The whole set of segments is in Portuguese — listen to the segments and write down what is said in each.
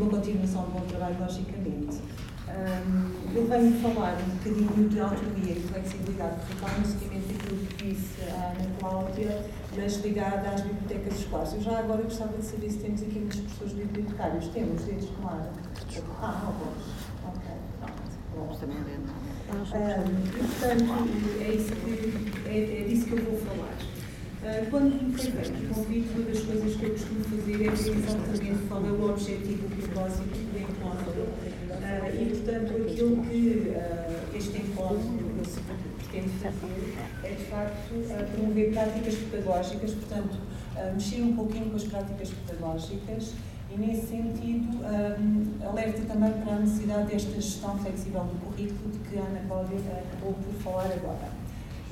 uma continuação do bom trabalho, logicamente. Um, eu venho falar um bocadinho de autonomia e flexibilidade curricular no seguimento daquilo que disse a Ana Cláudia, mas ligada às bibliotecas escolares. Eu já agora gostava de saber se temos aqui muitos professores bibliotecários. Temos, deles, claro. Ah, não. Ok, pronto. Também é um, portanto, é, isso que, é, é disso que eu vou falar. Uh, quando me foi feito o convite, uma das coisas que eu costumo fazer é ver exatamente qual é o objetivo, o propósito do encontro. Uh, e, portanto, aquilo que uh, este encontro pretende fazer é, de facto, promover práticas pedagógicas, portanto, mexer um pouquinho com as práticas pedagógicas e, nesse sentido, alerta também para a necessidade desta gestão flexível do currículo de que a Ana Cláudia acabou por falar agora.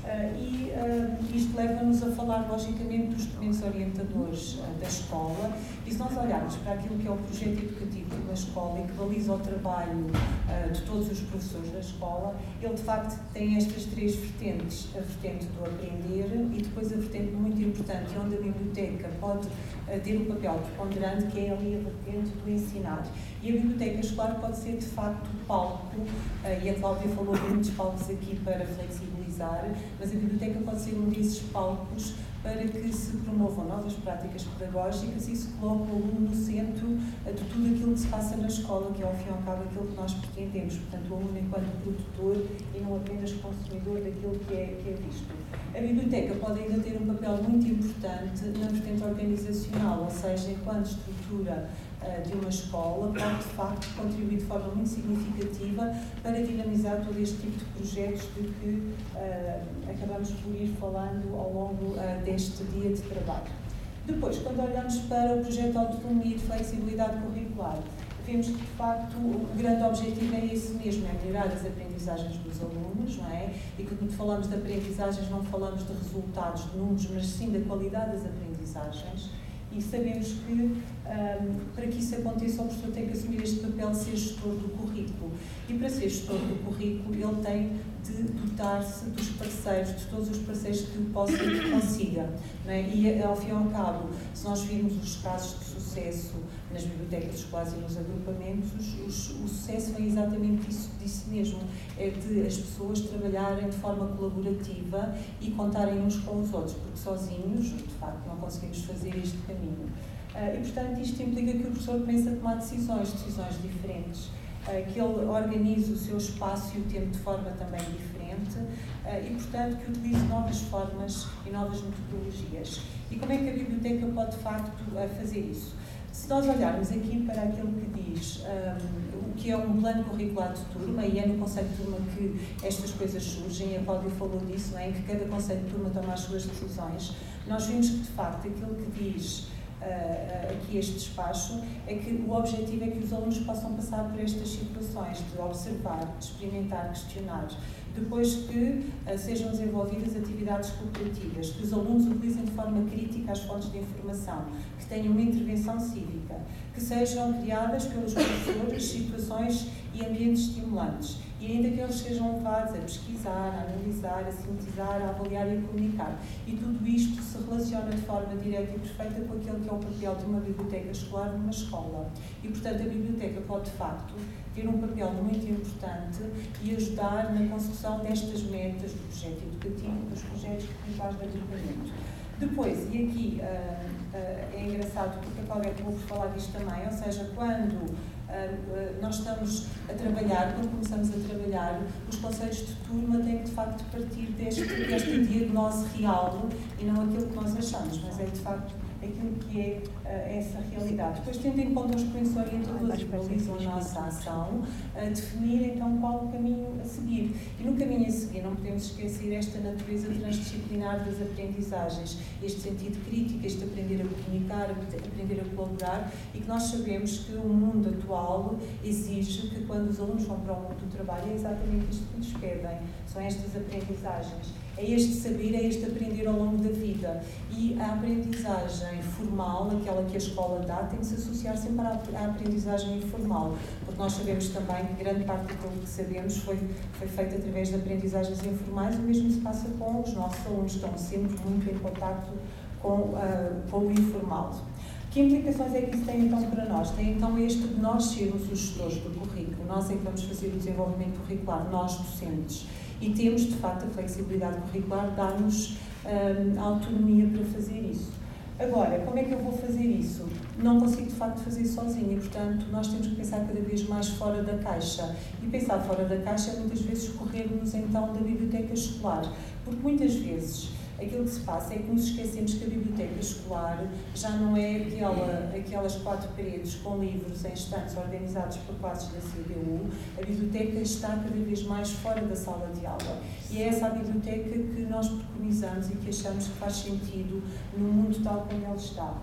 Uh, e uh, isto leva-nos a falar, logicamente, dos documentos orientadores uh, da escola. E se nós olharmos para aquilo que é o projeto educativo da escola e que baliza o trabalho de todos os professores da escola, ele de facto tem estas três vertentes: a vertente do aprender e depois a vertente muito importante, onde a biblioteca pode ter um papel preponderante, que é ali a vertente do ensinar. E a biblioteca escolar pode ser de facto palco, e a Cláudia falou de muitos palcos aqui para mas a biblioteca pode ser um desses palcos para que se promovam novas práticas pedagógicas e se coloque o aluno no centro de tudo aquilo que se passa na escola, que é ao fim e ao cabo aquilo que nós pretendemos, portanto o aluno enquanto produtor e não apenas consumidor daquilo que é, que é visto. A biblioteca pode ainda ter um papel muito importante na vertente organizacional, ou seja, enquanto estrutura de uma escola, pode de facto contribuir de forma muito significativa para dinamizar todo este tipo de projetos de que uh, acabamos por ir falando ao longo uh, deste dia de trabalho. Depois, quando olhamos para o projeto de autonomia e de flexibilidade curricular, vemos que, de facto, o grande objetivo é esse mesmo, é melhorar as aprendizagens dos alunos, não é? E quando falamos de aprendizagens, não falamos de resultados, de números, mas sim da qualidade das aprendizagens. E sabemos que, um, para que isso aconteça, o professor tem que assumir este papel de ser gestor do currículo. E para ser gestor do currículo, ele tem de dotar-se dos parceiros, de todos os parceiros que possa e que consiga. É? E, ao fim e ao cabo, se nós virmos os casos de sucesso nas bibliotecas escolares e nos agrupamentos, os, o sucesso vem exatamente disso, disso mesmo, é de as pessoas trabalharem de forma colaborativa e contarem uns com os outros, porque sozinhos, de facto, não conseguimos fazer este caminho. Uh, e, portanto, isto implica que o professor comece a tomar decisões, decisões diferentes, que ele organize o seu espaço e o tempo de forma também diferente uh, e, portanto, que utilize novas formas e novas metodologias. E como é que a biblioteca pode, de facto, fazer isso? Se nós olharmos aqui para aquilo que diz um, o que é um plano curricular de turma, e é no Conselho de Turma que estas coisas surgem, a Cláudia falou disso, não é? em que cada Conselho de Turma toma as suas decisões, nós vimos que, de facto, aquilo que diz uh, aqui este despacho é que o objetivo é que os alunos possam passar por estas situações de observar, de experimentar, questionar, depois que uh, sejam desenvolvidas atividades cooperativas, que os alunos utilizem de forma crítica as fontes de informação, que tenham uma intervenção cívica, que sejam criadas pelos professores situações e ambientes estimulantes e ainda que eles sejam levados a pesquisar, a analisar, a sintetizar, a avaliar e a comunicar. E tudo isto se relaciona de forma direta e perfeita com aquele que é o papel de uma biblioteca escolar numa escola. E, portanto, a biblioteca pode, de facto, ter um papel muito importante e ajudar na construção destas metas do projeto educativo, dos projetos curriculares de agrupamento. Depois, e aqui uh, uh, é engraçado porque a Cláudia acabou por falar disto também, ou seja, quando nós estamos a trabalhar, quando começamos a trabalhar, os conselhos de turma têm de facto partir deste, diagnose real e não aquilo que nós achamos, mas é de facto aquilo que é uh, essa realidade. Depois, tendo em conta os pontos orientadores que balizam a nossa ação, uh, definir então qual o caminho a seguir. E no caminho a seguir não podemos esquecer esta natureza transdisciplinar das aprendizagens, este sentido crítico, este aprender a comunicar, aprender a colaborar e que nós sabemos que o mundo atual exige que quando os alunos vão para o mundo do trabalho é exatamente isto que nos pedem, são estas aprendizagens é este saber, é este aprender ao longo da vida. E a aprendizagem formal, aquela que a escola dá, tem que se associar sempre à, aprendizagem informal, porque nós sabemos também que grande parte daquilo que sabemos foi, foi feito através de aprendizagens informais, o mesmo se passa com os nossos alunos, estão sempre muito em contato com, uh, com o informal. Que implicações é que isso tem então para nós? Tem então este de nós sermos os gestores do currículo, nós é que vamos fazer o desenvolvimento curricular, nós docentes. E temos, de facto, a flexibilidade curricular, dar-nos hum, autonomia para fazer isso. Agora, como é que eu vou fazer isso? Não consigo de facto fazer sozinha, portanto, nós temos que pensar cada vez mais fora da caixa. E pensar fora da caixa é muitas vezes corrermos então da biblioteca escolar, porque muitas vezes aquilo que se passa é que nos esquecemos que a biblioteca escolar já não é aquela, aquelas quatro paredes com livros em estantes organizados por classes da CDU. A biblioteca está cada vez mais fora da sala de aula. E é essa a biblioteca que nós preconizamos e que achamos que faz sentido no mundo tal como ele está.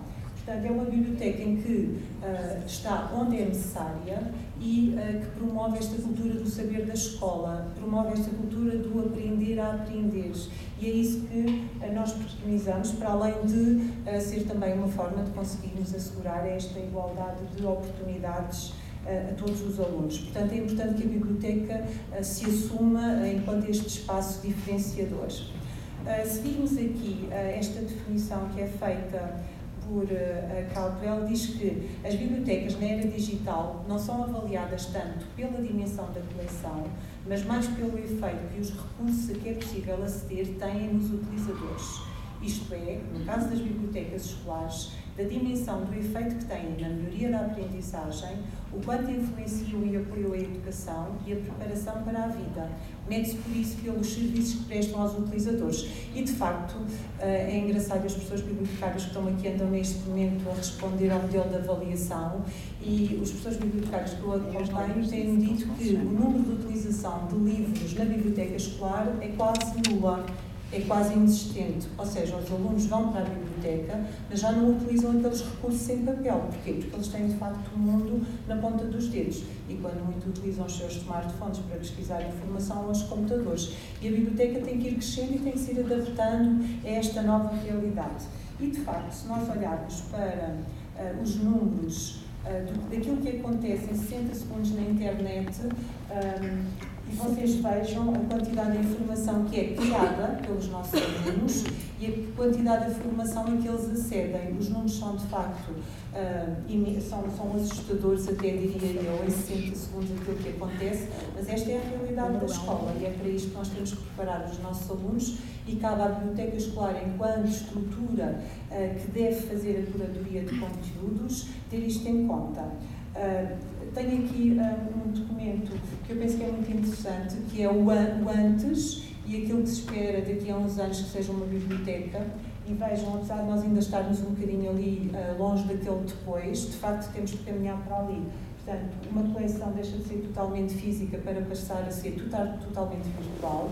Portanto, é uma biblioteca em que uh, está onde é necessária e uh, que promove esta cultura do saber da escola, promove esta cultura do aprender a aprender. E é isso que uh, nós preconizamos, para além de ser também uma forma de conseguirmos assegurar esta igualdade de oportunidades a todos os alunos. Portanto, é importante que a biblioteca se assuma enquanto este espaço diferenciador. Se virmos aqui esta definição que é feita por uh, Caldwell diz que as bibliotecas na era digital não são avaliadas tanto pela dimensão da coleção, mas mais pelo efeito que os recursos a que é possível aceder têm nos utilizadores. Isto é, no caso das bibliotecas escolares, da dimensão do efeito que têm na melhoria da aprendizagem, o quanto influenciam e apoiam a educação e a preparação para a vida. Mede-se por isso pelos serviços que prestam aos utilizadores. E, de facto, eh, é engraçado as pessoas bibliotecárias que estão aqui andam neste momento a responder ao modelo de avaliação e os professores bibliotecários que eu acompanho têm dito que o número de utilização de livros na biblioteca escolar é quase nula é quase inexistente. Ou seja, os alunos vão para a biblioteca, mas já não utilizam aqueles recursos em papel. Porquê? Porque eles têm, de facto, o mundo na ponta dos dedos. E quando muito utilizam os seus smartphones para pesquisar informação aos computadores. E a biblioteca tem que ir crescendo e tem que se ir adaptando a esta nova realidade. E, de facto, se nós olharmos para uh, os números uh, do, daquilo que acontece em 60 segundos na internet, um, e vocês vejam a quantidade de informação que é criada pelos nossos alunos e a quantidade de informação a que eles acedem. Os números são, de facto, uh, são, são assustadores, até diria eu, em 60 segundos aquilo que acontece, mas esta é a realidade da escola e é para isto que nós temos que preparar os nossos alunos e cabe à biblioteca escolar, enquanto estrutura uh, que deve fazer a curadoria de conteúdos, ter isto em conta. Uh, tenho aqui um, um documento que eu penso que é muito interessante, que é o, o antes e aquilo que se espera daqui a uns anos que seja uma biblioteca. E vejam, apesar de nós ainda estarmos um bocadinho ali uh, longe daquele depois, de facto temos que caminhar para ali. Portanto, uma coleção deixa de ser totalmente física para passar a ser total, totalmente virtual.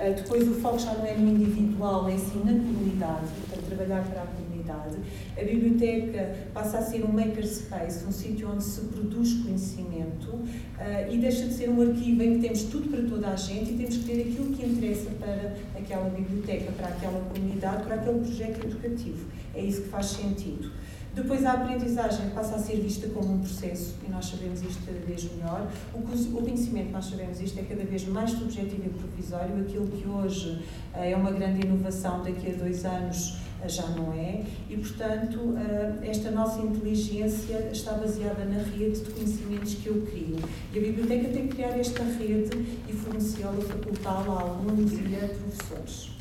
Uh, depois o foco já não é no individual, é sim na comunidade, portanto, trabalhar para a comunidade comunidade. A biblioteca passa a ser um makerspace, um sítio onde se produz conhecimento uh, e deixa de ser um arquivo em que temos tudo para toda a gente e temos que ter aquilo que interessa para aquela biblioteca, para aquela comunidade, para aquele projeto educativo. É isso que faz sentido. Depois a aprendizagem passa a ser vista como um processo, e nós sabemos isto cada vez melhor. O conhecimento, nós sabemos isto, é cada vez mais subjetivo e provisório. Aquilo que hoje é uma grande inovação, daqui a dois anos já não é, e portanto esta nossa inteligência está baseada na rede de conhecimentos que eu crio. E a biblioteca tem que criar esta rede e fornecê-la, facultá-la a alunos e a professores.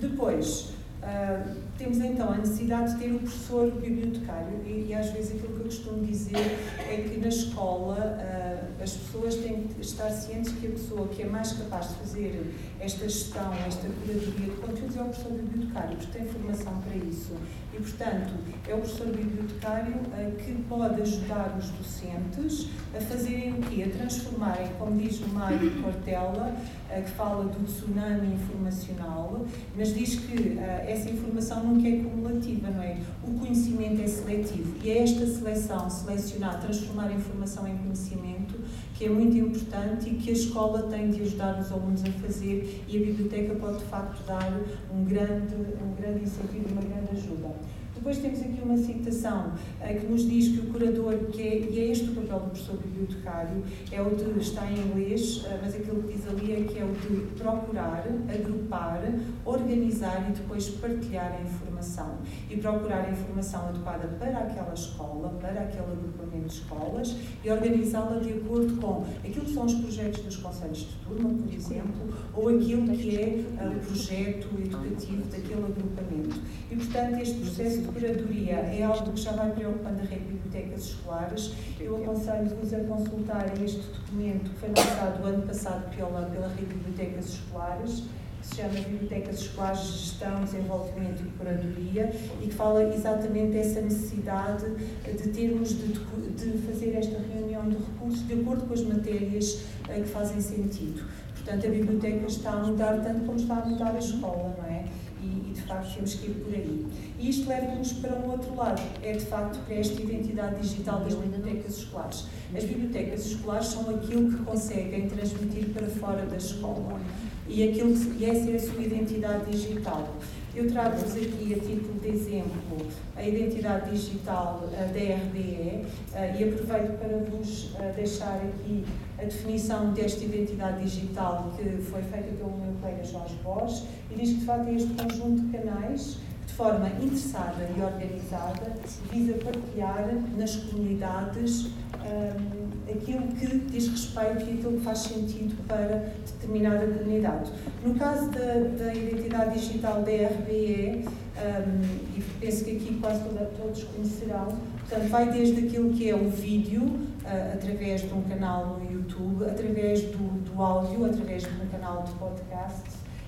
Depois, Uh, temos então a necessidade de ter o professor bibliotecário e, e, às vezes aquilo que eu costumo dizer é que na escola uh, as pessoas têm que estar cientes que a pessoa que é mais capaz de fazer esta gestão, esta curadoria de conteúdos é o professor bibliotecário, porque tem formação para isso. E, portanto, é o professor bibliotecário uh, que pode ajudar os docentes a fazerem o quê? A transformarem, como diz o Mário Cortella, que fala do tsunami informacional, mas diz que essa informação nunca é cumulativa, não é? O conhecimento é seletivo e é esta seleção, selecionar, transformar a informação em conhecimento, que é muito importante e que a escola tem de ajudar os alunos a fazer e a biblioteca pode de facto dar um grande, um grande incentivo, uma grande ajuda. Depois temos aqui uma citação uh, que nos diz que o curador, que é, e é este o papel do professor bibliotecário, é o de, está em inglês, uh, mas aquilo que diz ali é que é o de procurar, agrupar, organizar e depois partilhar a informação. E procurar a informação adequada para aquela escola, para aquele agrupamento de escolas e organizá-la de acordo com aquilo que são os projetos dos conselhos de turma, por exemplo, ou aquilo que é uh, o projeto educativo daquele agrupamento. E, portanto, este processo de curadoria é algo que já vai preocupando a rede de bibliotecas escolares. Eu aconselho-vos a consultar este documento que foi lançado ano passado pela, pela rede de bibliotecas escolares, que se chama Bibliotecas Escolares, Gestão, Desenvolvimento e Curadoria, e que fala exatamente dessa necessidade de termos de, de fazer esta reunião de recursos de acordo com as matérias uh, que fazem sentido. Portanto, a biblioteca está a mudar tanto como está a mudar a escola, não é? E, e de facto temos que ir por aí. E isto leva-nos para um outro lado, é de facto para esta identidade digital das bibliotecas escolares. As bibliotecas escolares são aquilo que conseguem transmitir para fora da escola e, aquilo e essa é a sua identidade digital. Eu trago-vos aqui, a título de exemplo, a identidade digital uh, da RBE uh, e aproveito para vos uh, deixar aqui a definição desta identidade digital que foi feita pelo meu colega Jorge Bosch e diz que de facto é este conjunto de canais de forma interessada e organizada visa partilhar nas comunidades um, aquilo que diz respeito e aquilo que faz sentido para determinada comunidade. No caso da, da identidade digital da RBE, um, e penso que aqui quase todos conhecerão, portanto, vai desde aquilo que é o vídeo, uh, através de um canal no YouTube, através do, do áudio, através de um canal de podcast,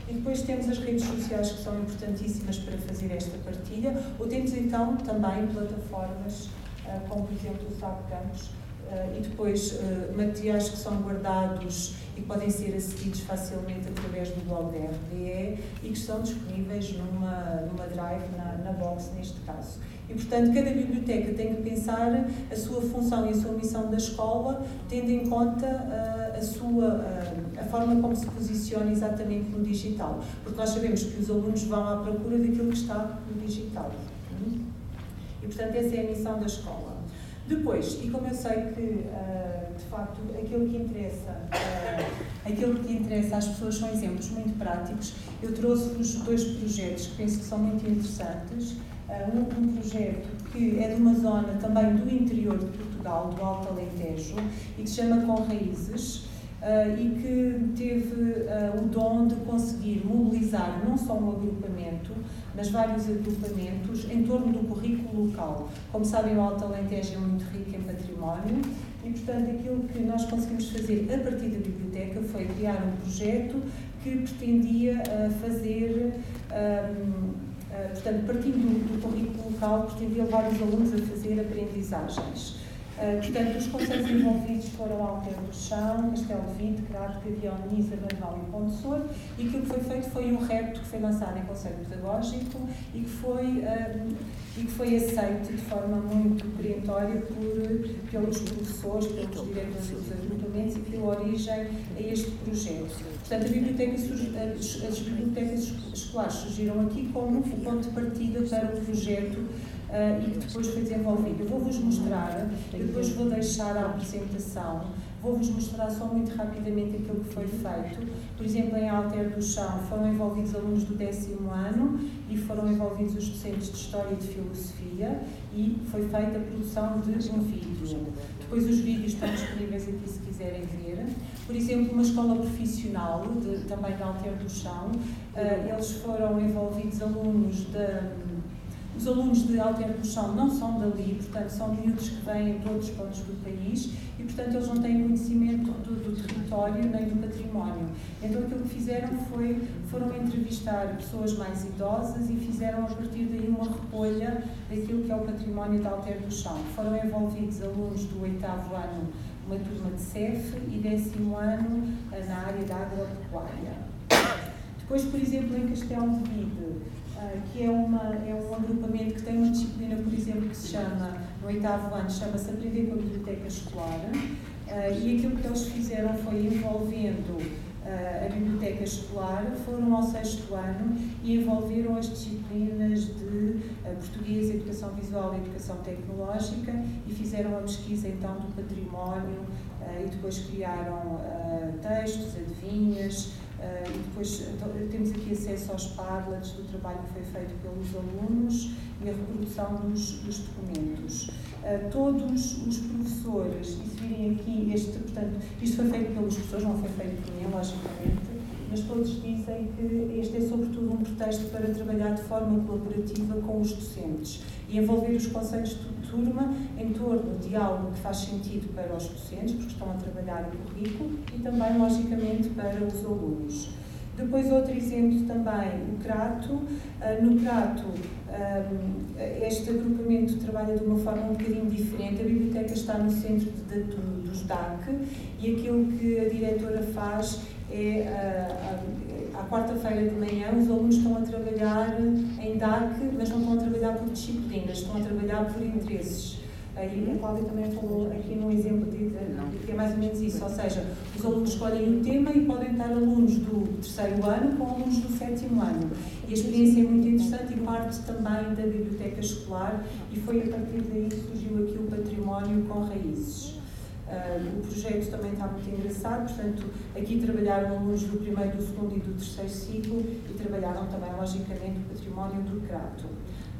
e depois temos as redes sociais que são importantíssimas para fazer esta partilha, ou temos então também plataformas uh, como, por exemplo, o Saco Campos, e depois uh, materiais que são guardados e podem ser acedidos facilmente através do blog da RDE e que estão disponíveis numa, numa drive, na, na box neste caso. E, portanto, cada biblioteca tem que pensar a sua função e a sua missão da escola, tendo em conta uh, a sua a forma como se posiciona exatamente no digital. Porque nós sabemos que os alunos vão à procura daquilo que está no digital. E, portanto, essa é a missão da escola. Depois, e como eu sei que, uh, de facto, aquilo que interessa, uh, aquilo que interessa às pessoas são exemplos muito práticos, eu trouxe-vos dois projetos que penso que são muito interessantes. Uh, um, um, projeto que é de uma zona também do interior de Portugal, do Alto Alentejo, e que se chama Com Raízes, Uh, e que teve uh, o dom de conseguir mobilizar não só um agrupamento, mas vários agrupamentos em torno do currículo local. Como sabem, o Alto Alentejo é muito rico em património e, portanto, aquilo que nós conseguimos fazer a partir da biblioteca foi criar um projeto que pretendia uh, fazer. portanto, partindo do, do currículo local, pretendia levar os alunos a fazer aprendizagens. Uh, portanto, os conselhos envolvidos foram Alter do Chão, Castelo de Vinte, Gavião, Nisa, Barral e Ponte Sor, e aquilo que foi feito foi um repto que foi lançado em Conselho Pedagógico e que foi, uh, e que foi aceito de forma muito perentória por, pelos professores, pelos diretores dos agrupamentos e que deu origem a este projeto. Portanto, a biblioteca as, as bibliotecas escolares surgiram aqui como um ponto de partida para o projeto uh, e que depois foi desenvolvido. Eu vou-vos mostrar, depois vou deixar a apresentação, vou-vos mostrar só muito rapidamente aquilo que foi feito. Por exemplo, em Alter do Chão foram envolvidos alunos do décimo ano e foram envolvidos os docentes de História e de Filosofia e foi feita a produção de um vídeo. Depois os vídeos estão disponíveis aqui se quiserem ver. Por exemplo, uma escola profissional, de, também de Alter do Chão, uh, eles foram envolvidos alunos da os alunos de Alter do Chão não são dali, portanto, são miúdos que vêm de outros pontos do país e, portanto, eles não têm conhecimento do, do território nem do património. Então, aquilo que fizeram foi, foram entrevistar pessoas mais idosas e fizeram, a partir daí, uma recolha daquilo que é o património de Alter do Chão. Foram envolvidos alunos do oitavo ano, uma turma de CEF, e décimo ano na área da agropecuária. Depois, por exemplo, em Castelo de Vide, que é, uma, é um agrupamento que tem uma disciplina, por exemplo, que se chama, no oitavo ano, chama-se Aprender com a Biblioteca Escolar, uh, e aquilo que eles fizeram foi envolvendo a biblioteca escolar, foram ao sexto ano e envolveram as disciplinas de português, educação visual e educação tecnológica e fizeram a pesquisa então do património e depois criaram textos, adivinhas, Uh, e depois então, temos aqui acesso aos Padlets do trabalho que foi feito pelos alunos e a reprodução dos, dos documentos. Uh, todos os professores, e se virem aqui, este, portanto, isto foi feito pelos professores, não foi feito por mim, logicamente, mas todos dizem que este é sobretudo um pretexto para trabalhar de forma colaborativa com os docentes e envolver os conselhos de turma em torno de algo que faz sentido para os docentes, porque estão a trabalhar o currículo, e também, logicamente, para os alunos. Depois, outro exemplo também, o Crato. Ah, no Crato, ah, este agrupamento trabalha de uma forma um bocadinho diferente. A biblioteca está no centro de, de, dos DAC e aquilo que a diretora faz é, à quarta-feira de manhã, os alunos estão a trabalhar em DAC, mas não estão a trabalhar por disciplinas, estão a trabalhar por interesses. E a Cláudia também falou aqui num exemplo de, de, que é mais ou menos isso, ou seja, os alunos escolhem o tema e podem estar alunos do terceiro ano com alunos do sétimo ano. E a experiência é muito interessante e parte também da biblioteca escolar e foi a partir daí que surgiu aqui o património com raízes. Uh, o projeto também está muito engraçado, portanto, aqui trabalharam alunos do primeiro, do segundo e do terceiro ciclo e trabalharam também, logicamente, o património do Crato.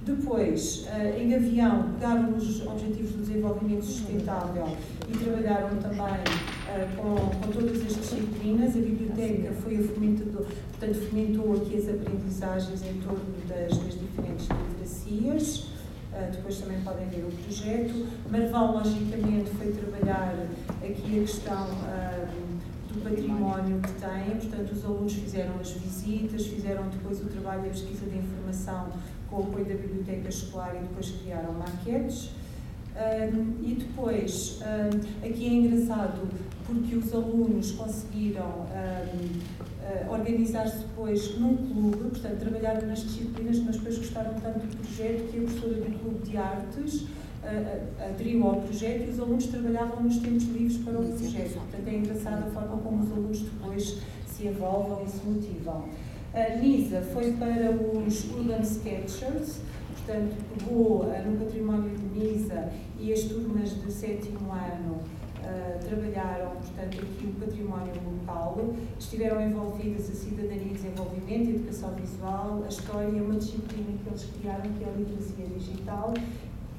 Depois, uh, em Gavião, pegaram nos Objetivos do Desenvolvimento Sustentável e trabalharam também uh, com, com, todas as disciplinas. A biblioteca foi a fomentador, portanto, fomentou aqui as aprendizagens em torno das, das diferentes literacias. Uh, depois também podem ver o projeto. Marvão, logicamente, foi trabalhar aqui a questão uh, do património que tem, portanto, os alunos fizeram as visitas, fizeram depois o trabalho e a pesquisa de informação com o apoio da biblioteca escolar e depois criaram maquetes. Um, e depois, aqui é engraçado porque os alunos conseguiram uh, organizar-se depois num clube, portanto, trabalharam nas disciplinas, mas depois gostaram tanto do projeto que a professora do Clube de Artes uh, aderiu ao projeto e os alunos trabalhavam nos tempos livres para o projeto. Portanto, é engraçada a forma como os alunos depois se envolvem e se motivam. A NISA foi para os Urban Sketchers, portanto, pegou no património de NISA e as turmas de sétimo ano Trabalharam, portanto, aqui o património local, estiveram envolvidas a cidadania e desenvolvimento, a educação visual, a história, uma disciplina que eles criaram, que é a literacia digital,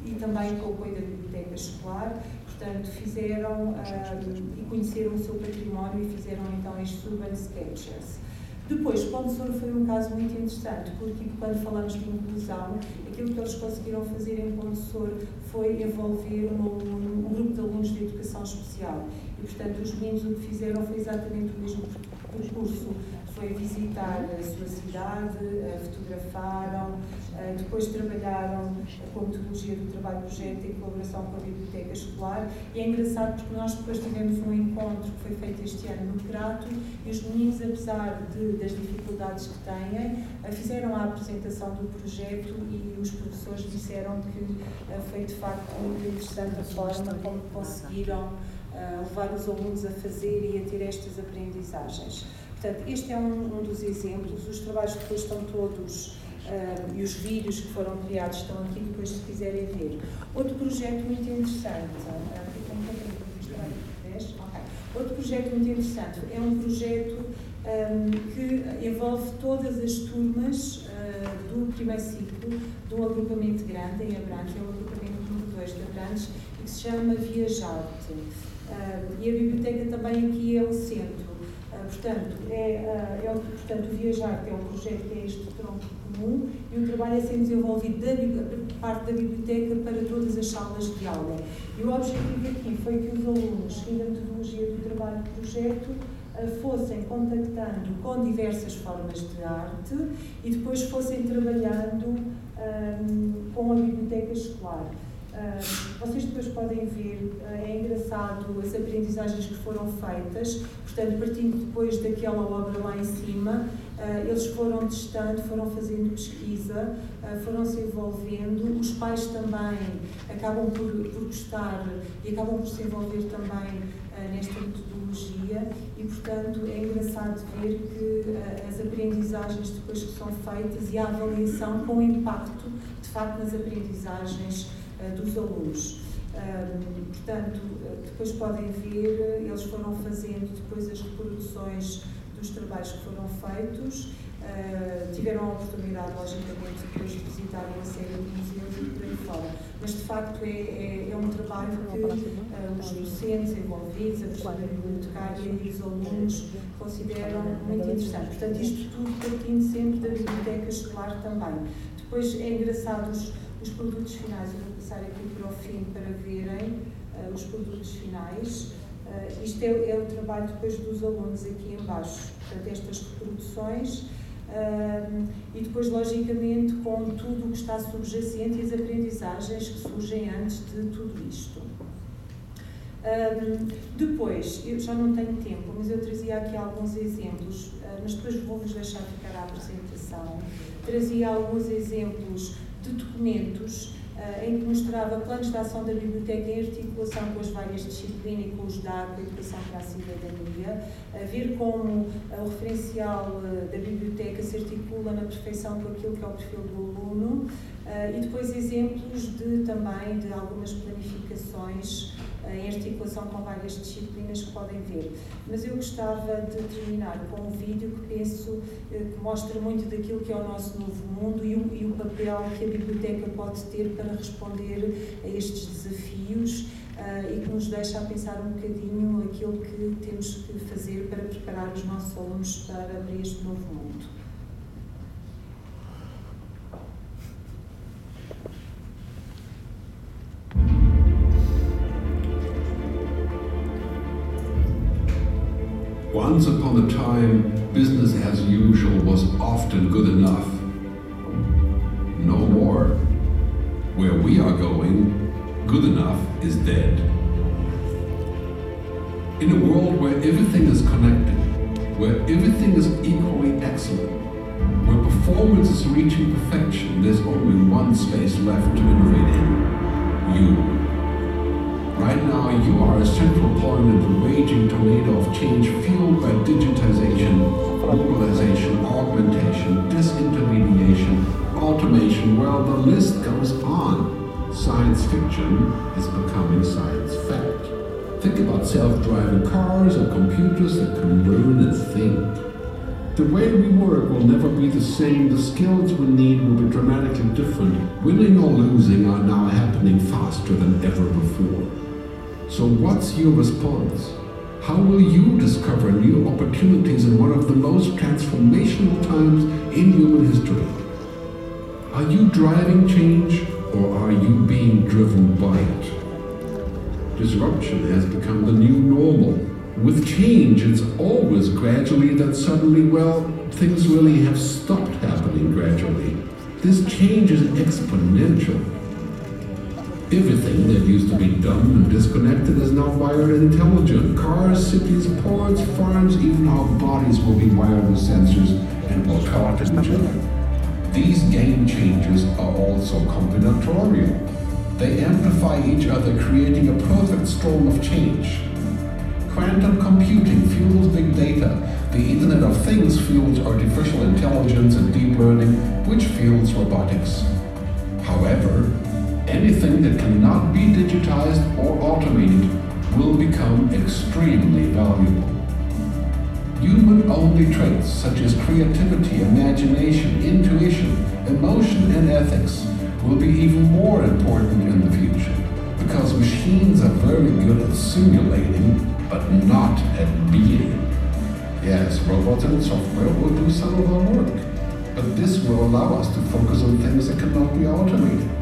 e também com o apoio da biblioteca escolar, portanto, fizeram uh, e conheceram o seu património e fizeram então estes urban sketches. Depois, Ponte Souro foi um caso muito interessante, porque quando falamos de inclusão, aquilo que eles conseguiram fazer em Ponte Souro foi envolver um, um, grupo de alunos de educação especial. E, portanto, os meninos o que fizeram foi exatamente o mesmo percurso foi visitar a sua cidade, fotografaram, depois trabalharam com a metodologia do trabalho-projeto em colaboração com a biblioteca escolar. E é engraçado porque nós depois tivemos um encontro que foi feito este ano no Crato e os meninos, apesar de, das dificuldades que têm, fizeram a apresentação do projeto e os professores disseram que foi de facto muito interessante a forma como conseguiram levar os alunos a fazer e a ter estas aprendizagens. Portanto, este é um, um dos exemplos. Os trabalhos depois estão todos uh, e os vídeos que foram criados estão aqui depois se quiserem ver. Outro projeto muito interessante. Uh, Outro projeto muito interessante é um projeto um, que envolve todas as turmas uh, do primeiro ciclo do agrupamento grande em Abrantes, é o agrupamento número 2 de Abrantes, e que se chama Viajarte. Uh, e a biblioteca também aqui é o centro. Portanto, é, eh, é, portanto, o Viajar, que é um projeto que é este tronco comum, e o trabalho é sendo desenvolvido da parte da biblioteca para todas as salas de aula. E o objetivo aqui foi que os alunos, seguindo a metodologia do trabalho de projeto, fossem contactando com diversas formas de arte e depois fossem trabalhando um, com a biblioteca escolar. Uh, vocês depois podem ver, uh, é engraçado as aprendizagens que foram feitas, portanto, partindo depois daquela obra lá em cima, eles foram testando, foram fazendo pesquisa, foram se envolvendo, os pais também acabam por, por gostar e acabam por se envolver também nesta metodologia e, portanto, é engraçado ver que as aprendizagens depois que são feitas e a avaliação com impacto, de facto, nas aprendizagens dos alunos. portanto, depois podem ver, eles foram fazendo depois as reproduções dos trabalhos que foram feitos, tiveram a oportunidade, logicamente, depois de visitar uma série de museus e por aí fora. Mas, de facto, é, é, é um trabalho que uh, os docentes envolvidos, a professora bibliotecária e os alunos consideram muito interessante. Portanto, isto tudo partindo sempre da biblioteca escolar também. Depois, é engraçado os, os produtos finais, eu vou passar aqui para o fim para verem uh, os produtos finais. Uh, isto é, é, o trabalho depois dos alunos aqui embaixo, portanto, estas reproduções, e depois, logicamente, com tudo o que está subjacente e as aprendizagens que surgem antes de tudo isto. Um, depois, eu já não tenho tempo, mas eu trazia aqui alguns exemplos, uh, mas depois vou-vos deixar ficar a apresentação. Trazia alguns exemplos de documentos em que mostrava planos de ação da biblioteca em articulação com as várias disciplinas e com os dados da educação para a cidadania, a ver como uh, o referencial uh, da biblioteca se articula na perfeição com aquilo que é o perfil do aluno, e depois exemplos de, também de algumas planificações em articulação com várias disciplinas que podem ver. Mas eu gostava de terminar com um vídeo que penso eh, que mostra muito daquilo que é o nosso novo mundo e o, e o papel que a biblioteca pode ter para responder a estes desafios uh, e que nos deixa a pensar um bocadinho aquilo que temos que fazer para preparar os nossos alunos para, para este novo mundo. Upon a time, business as usual was often good enough. No more. Where we are going, good enough is dead. In a world where everything is connected, where everything is equally excellent, where performance is reaching perfection, there's only one space left to innovate in you. Right now, you are a central point in the raging tornado of change fueled by digitization, globalization, augmentation, disintermediation, automation. Well, the list goes on. Science fiction is becoming science fact. Think about self-driving cars and computers that can learn and think. The way we work will never be the same. The skills we need will be dramatically different. Winning or losing are now happening faster than ever before. So, what's your response? How will you discover new opportunities in one of the most transformational times in human history? Are you driving change or are you being driven by it? Disruption has become the new normal. With change, it's always gradually that suddenly, well, things really have stopped happening gradually. This change is exponential. Everything that used to be dumb and disconnected is now wired intelligent. Cars, cities, ports, farms, even our bodies will be wired with sensors and will talk to each other. These game changers are also combinatorial. They amplify each other, creating a perfect storm of change. Quantum computing fuels big data. The Internet of Things fuels artificial intelligence and deep learning, which fuels robotics. However, anything that cannot be digitized or automated will become extremely valuable. Human-only traits such as creativity, imagination, intuition, emotion, and ethics will be even more important in the future because machines are very good at simulating but not at being. Yes, robots and software will do some of our work, but this will allow us to focus on things that cannot be automated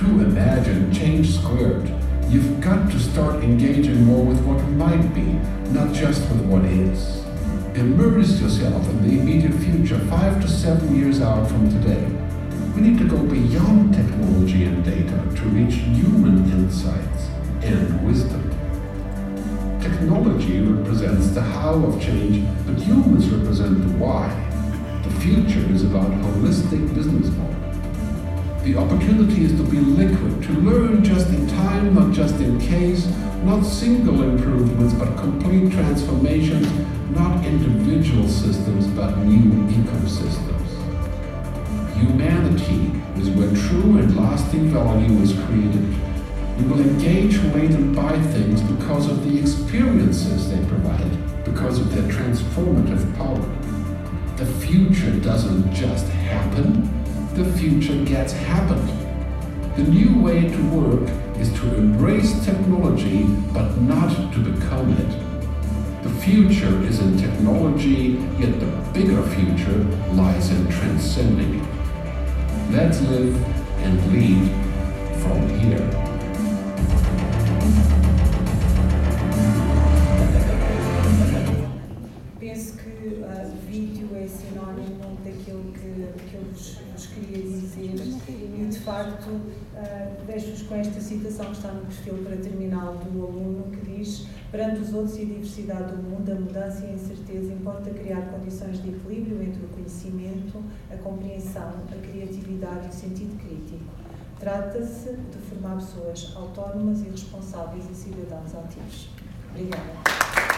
to imagine change squared, you've got to start engaging more with what might be, not just with what is. Immerse yourself in the immediate future, five to seven years out from today. We need to go beyond technology and data to reach human insights and wisdom. Technology represents the how of change, but humans represent the why. The future is about holistic business model. The opportunity is to be liquid, to learn just in time, not just in case, not single improvements, but complete transformations, not individual systems, but new ecosystems. Humanity is where true and lasting value is created. We will engage, wait, and buy things because of the experiences they provide, because of their transformative power. The future doesn't just happen, the future gets happened. The new way to work is to embrace technology but not to become it. The future is in technology, yet the bigger future lies in transcending it. Let's live and lead uh, deixo-vos com esta citação que está no perfil para terminal do aluno que diz perante os outros e a diversidade do mundo, a mudança e a incerteza importa criar condições de equilíbrio entre o conhecimento, a compreensão, a criatividade e o sentido crítico. Trata-se de formar pessoas autónomas e responsáveis e cidadãos ativos. Obrigada.